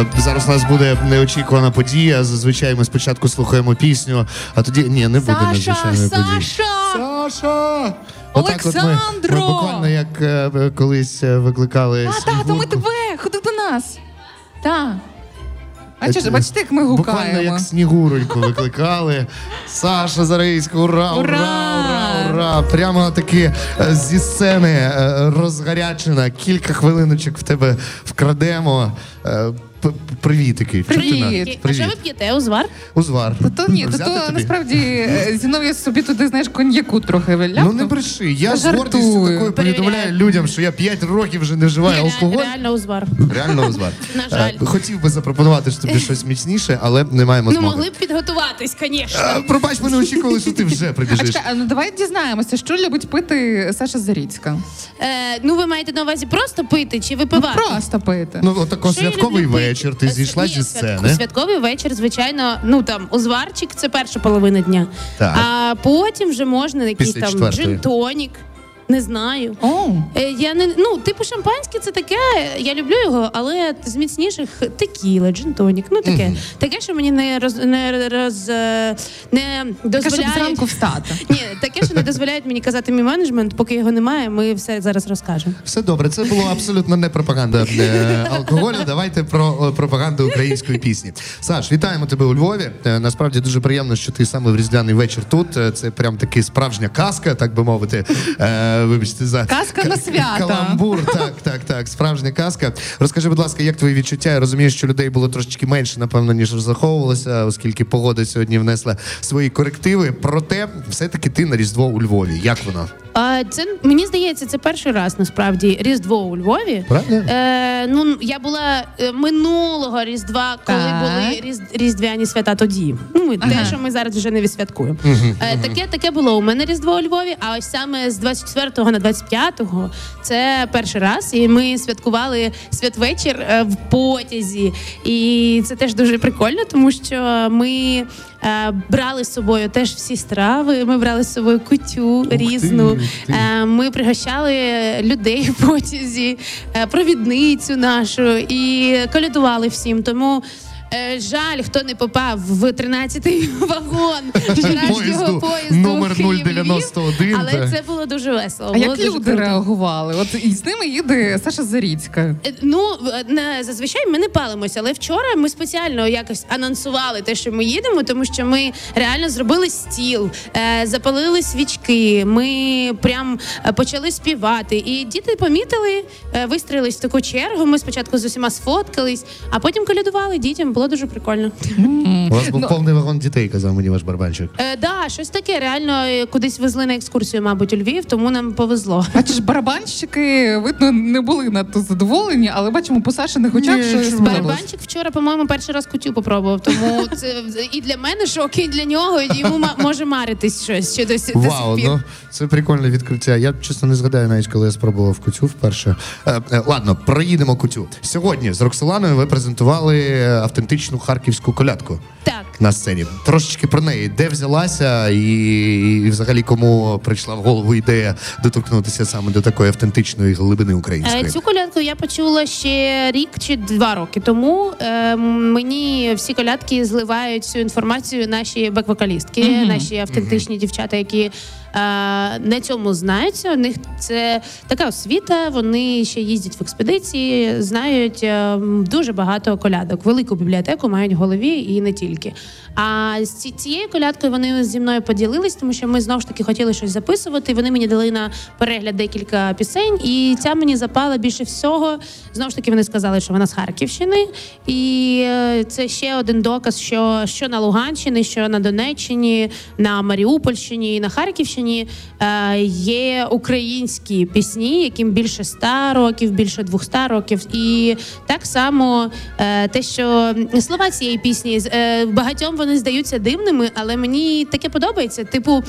Е, Зараз у нас буде неочікувана подія. Зазвичай ми спочатку слухаємо пісню, а тоді ні, не буде Саша, надзвичайної події. Саша! Саша! Отак от ми, Олександро! ми буквально як е, колись е, викликали. А, та, то ми Снігурку. тебе, ходи до нас. Так. Бачиш, Е, бачите, як ми Буквально гукаємо. як снігуроньку викликали. Саша Зарейська, ура, ура, Ура! ура, ура! Прямо таки е, зі сцени е, розгарячена. Кілька хвилиночок в тебе вкрадемо. Е, Привітики. Привіт. А що ви п'єте? Узвар? Узвар. Та то ні, то, то насправді е, Зіновій собі туди, знаєш, коньяку трохи виляпнув. Ну не бреши. Я з гордістю такою повідомляю людям, що я 5 років вже не вживаю алкоголь. Реально узвар. Реально узвар. На жаль. Е, Хотів би запропонувати тобі щось міцніше, але не маємо Ну, могли б підготуватись, звісно. Е, Пробач, ми не очікували, що ти вже А прибіжиш. чекай, а ну давай дізнаємося, що любить пити Саша Заріцька. Е, ну, ви маєте на увазі просто пити чи випивати? Ну, просто пити. Ну, отако святковий пити? Вечір, ти зійшла зі сцени. Святковий вечір, звичайно, ну там узварчик це перша половина дня. Так. А потім вже можна якийсь Після там четвертої. джин-тонік. Не знаю. Е, Я не ну, типу, шампанське це таке. Я люблю його, але з міцніших текіла, джин-тонік. Ну таке. Таке, що мені не роз не роз е, не дозволяє. зранку встати. Ні, таке, що не дозволяють мені казати мій менеджмент, поки його немає. Ми все зараз розкажемо. Все добре, це було абсолютно не пропаганда е, алкоголю. Давайте про пропаганду української пісні. Саш, вітаємо тебе у Львові. Насправді дуже приємно, що ти саме в різдвяний вечір тут. Це прям таки справжня казка, так би мовити. Е, Вибачте за Казка на свята. Каламбур, так, так, так. Справжня казка. Розкажи, будь ласка, як твої відчуття? Я розумію, що людей було трошечки менше, напевно, ніж розраховувалося, оскільки погода сьогодні внесла свої корективи. Проте, все-таки ти на Різдво у Львові. Як воно? А, це мені здається, це перший раз насправді Різдво у Львові. Правда? Е, ну я була е, минулого Різдва, коли Так. були різ, різдвяні свята тоді. Ну ми Ага. те, що ми зараз вже не відсвяткуємо. Е, таке таке було у мене Різдво у Львові. А ось саме з 24 на 25 це перший раз, і ми святкували святвечір е, в потязі. І це теж дуже прикольно, тому що ми. Е, Брали з собою теж всі страви. Ми брали з собою кутю різну. Е, Ми пригощали людей в потязі, е, провідницю нашу і колядували всім. Тому жаль, хто не попав в 13-й вагон вчорашнього Поїзду номер 091, Але це було дуже весело. А було як дуже люди круто. реагували? От і з ними їде Саша Заріцька. Е, Ну не зазвичай ми не палимося, але вчора ми спеціально якось анонсували те, що ми їдемо, тому що ми реально зробили стіл, е, запалили свічки. Ми прям е, почали співати. І діти помітили, е, вистроїлись в таку чергу. Ми спочатку з усіма сфоткались, а потім колядували дітям. Було дуже прикольно. У вас був Ну- повний вагон дітей, казав мені ваш барабанщик. Е, да, щось таке. Реально е, кудись везли на екскурсію, мабуть, у Львів, тому нам повезло. Бачиш, барабанщики, видно, не були надто задоволені, але бачимо по Сашиних очах, що. Барабанчик вчора, по-моєму, перший раз кутю попробував. Тому це і для мене шок, і для нього. І Йому ма- може маритись щось ще досі. Вау, ну це прикольне відкриття. Я чесно не згадаю навіть, коли я спробував кутю вперше. Е, е, ладно, проїдемо кутю. Сьогодні з Роксоланою ви презентували е, автентичну харківську колядку Так. На сцені. Трошечки про неї, де взялася, і, і взагалі кому прийшла в голову ідея доторкнутися саме до такої автентичної глибини української. Е, Цю колядку я почула ще рік чи два роки тому. Е, мені всі колядки зливають всю інформацію наші бек-вокалістки, наші автентичні дівчата, які е, на цьому знаються. У них це така освіта. Вони ще їздять в експедиції, знають е, дуже багато колядок. Велику бібліотеку мають в голові і не тільки. А з цією колядкою вони зі мною поділились, тому що ми знову ж таки хотіли щось записувати. Вони мені дали на перегляд декілька пісень, і ця мені запала більше всього. Знову ж таки, вони сказали, що вона з Харківщини, і е, це ще один доказ, що, що на Луганщині, що на Донеччині, на Маріупольщині і на Харківщині е, є українські пісні, яким більше 100 років, більше 200 років. І так само е, те, що слова цієї пісні з- е, багатьом вони здаються дивними, але мені таке подобається. Типу,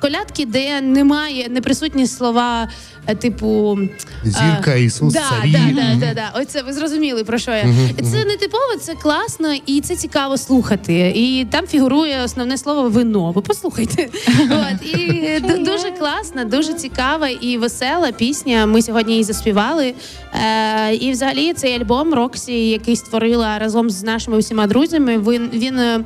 колядки, де немає, не присутні слова, е, типу Зірка, е, Ісус, да, царі. Да, да, да, да. Оце ви зрозуміли про що я. Це не типово, це класно і це цікаво слухати. І там фігурує основне слово вино. Ви послухайте. От і дуже класна, дуже цікава і весела пісня. Ми сьогодні її заспівали. Е, і взагалі цей альбом Роксі, який створила разом з нашими усіма друзями, він він.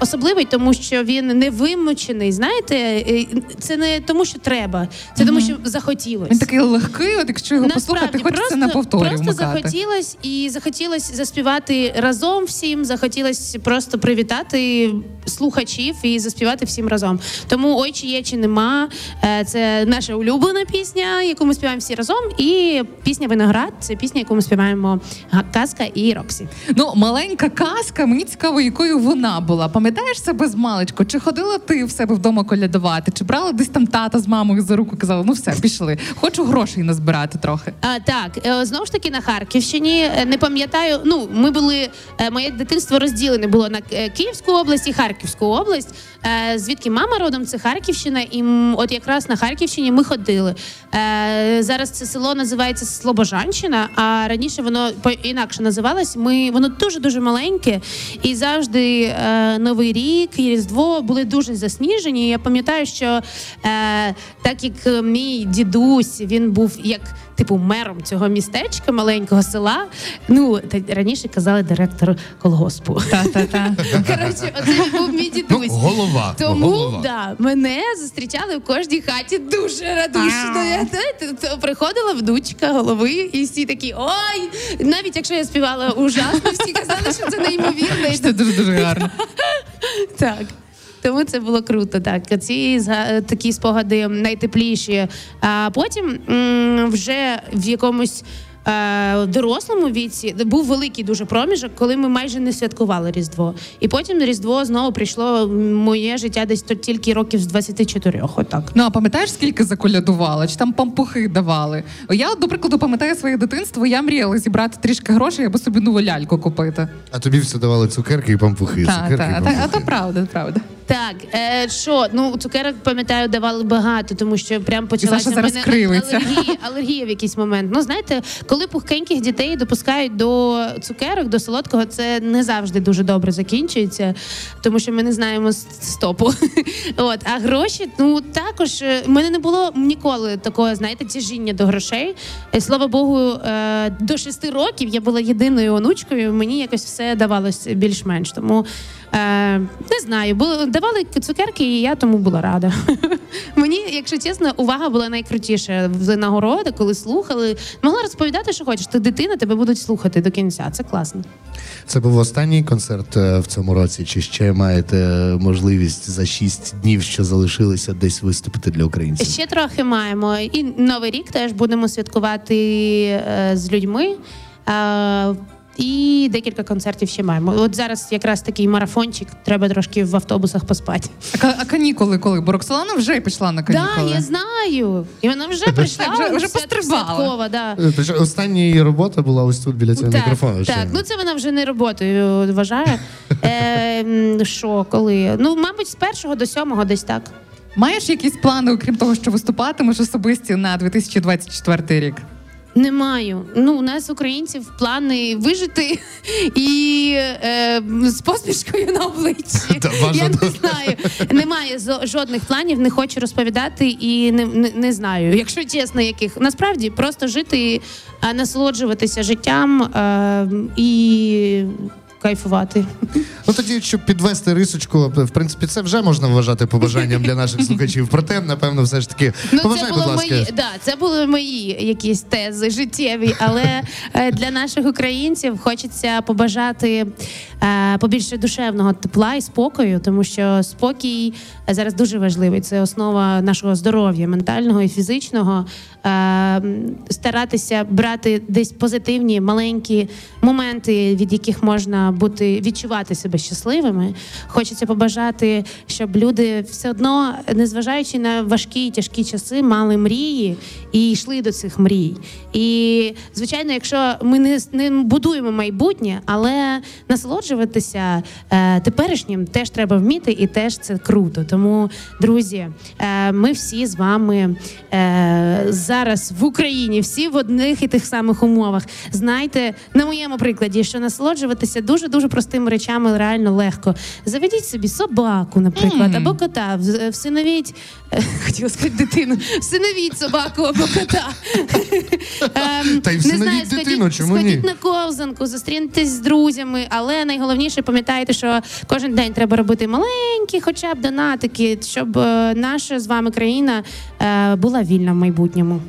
Особливий, тому що він не вимучений. Знаєте, Е, це не тому, що треба, це тому, що захотілося. Він такий легкий, от якщо його послухати, хочеться просто, на повторі просто вмикати. захотілось і захотілось заспівати разом всім. Захотілось просто привітати слухачів і заспівати всім разом. Тому ой, чи є, чи нема. Е, Це наша улюблена пісня, яку ми співаємо всі разом. І пісня Виноград це пісня, яку ми співаємо Казка і Роксі. Ну, маленька казка, мені цікаво, якою вона була. Пам'ятаєш себе з маличку? Чи ходила ти в себе вдома колядувати? Чи брала десь там тата з мамою за руку казала, ну все, пішли. Хочу грошей назбирати трохи. А, так, е, знову ж таки на Харківщині. Е, Не пам'ятаю. Ну, ми були е, моє дитинство розділене було на Київську область і Харківську область. Звідки мама родом, це Харківщина, і от якраз на Харківщині ми ходили. Зараз це село називається Слобожанщина, а раніше воно по інакше називалось. Ми воно дуже дуже маленьке, і завжди новий рік і різдво були дуже засніжені. Я пам'ятаю, що е, так як мій дідусь він був як типу мером цього містечка, маленького села. Ну та раніше казали директор колгоспу. Та-та-та. Коротше, оце він був мій Ну, дідусь. голова. Тому голова. да, мене зустрічали в кожній хаті дуже радушно. Я то приходила внучка голови, і всі такі ой. Навіть якщо я співала ужасно, всі казали, що це неймовірно. Це дуже дуже гарно. так. Тому це було круто. Так, ці зга- такі спогади найтепліші. А потім вже в якомусь. Е, Дорослому віці був великий дуже проміжок, коли ми майже не святкували Різдво. І потім Різдво знову прийшло в моє життя десь то тільки років з 24. Отак. Ну а пам'ятаєш, скільки заколядували? Чи там пампухи давали? Я, до прикладу, пам'ятаю своє дитинство. Я мріяла зібрати трішки грошей, аби собі нову ляльку купити. А тобі все давали цукерки і пампухи. Так, цукерки і так, пампухи. а то правда, правда. Так, е, що ну цукерок пам'ятаю, давали багато, тому що прям почалася мене алергія, алергія в якийсь момент. Ну знаєте, коли пухкеньких дітей допускають до цукерок, до солодкого, це не завжди дуже добре закінчується, тому що ми не знаємо стопу. От а гроші, ну також е, в мене не було ніколи такого, знаєте, тяжіння до грошей. Е, Слава Богу, е, до шести років я була єдиною онучкою. Мені якось все давалось більш-менш. Тому е, не знаю, було давали цукерки, і я тому була рада. Мені, якщо чесно, увага була найкрутіша в нагороди, коли слухали. Могла розповідати, що хочеш. Ти дитина, тебе будуть слухати до кінця. Це класно. Це був останній концерт е, в цьому році, чи ще маєте можливість за шість днів, що залишилися, десь виступити для українців? Ще трохи маємо. І новий рік теж будемо святкувати е, з людьми. І декілька концертів ще маємо. От зараз якраз такий марафончик, треба трошки в автобусах поспати. А, а канікули коли? Бо Роксолана вже пішла на Так, канікули. да, я знаю. І вона вже прийшла. вже- вже пострибала. да. Е, Остання її робота була ось тут біля цього Так, мікрофону. ще. так, ну це вона вже не роботою вважає. Е, що, коли? Ну, мабуть, з першого до сьомого десь так. Маєш якісь плани, окрім того, що виступатимеш особисті на 2024 рік? Не маю. Ну, у нас українців плани вижити і е, з посмішкою на обличчі. Та, Я не знаю. Немає жодних планів, не хочу розповідати і не, не, не знаю, якщо чесно, яких насправді просто жити, насолоджуватися життям е, і кайфувати. Ну тоді, щоб підвести рисочку, в принципі, це вже можна вважати побажанням для наших слухачів. Проте, напевно, все ж таки, Ну, побажай, це будь було ласка. мої, да, це були мої якісь тези життєві, але е, для наших українців хочеться побажати е, побільше душевного тепла і спокою, тому що спокій зараз дуже важливий. Це основа нашого здоров'я, ментального і фізичного. Е, Старатися брати десь позитивні маленькі моменти, від яких можна бути відчувати себе щасливими. Хочеться побажати, щоб люди все одно, незважаючи на важкі і тяжкі часи, мали мрії і йшли до цих мрій. І звичайно, якщо ми не, не будуємо майбутнє, але насолоджуватися е, теперішнім теж треба вміти, і теж це круто. Тому, друзі, е, ми всі з вами е, зараз в Україні, всі в одних і тих самих умовах. Знайте на моєму прикладі, що насолоджуватися дуже дуже дуже простими речами реально легко. Заведіть собі собаку, наприклад, або кота. Всиновіть, е, хотіла сказати дитину, всиновіть собаку або кота. Ем, Та й всиновіть дитину, чому ні? сходіть на ковзанку, зустрінетесь з друзями, але найголовніше пам'ятайте, що кожен день треба робити маленькі, хоча б донатики, щоб е, наша з вами країна е, була вільна в майбутньому.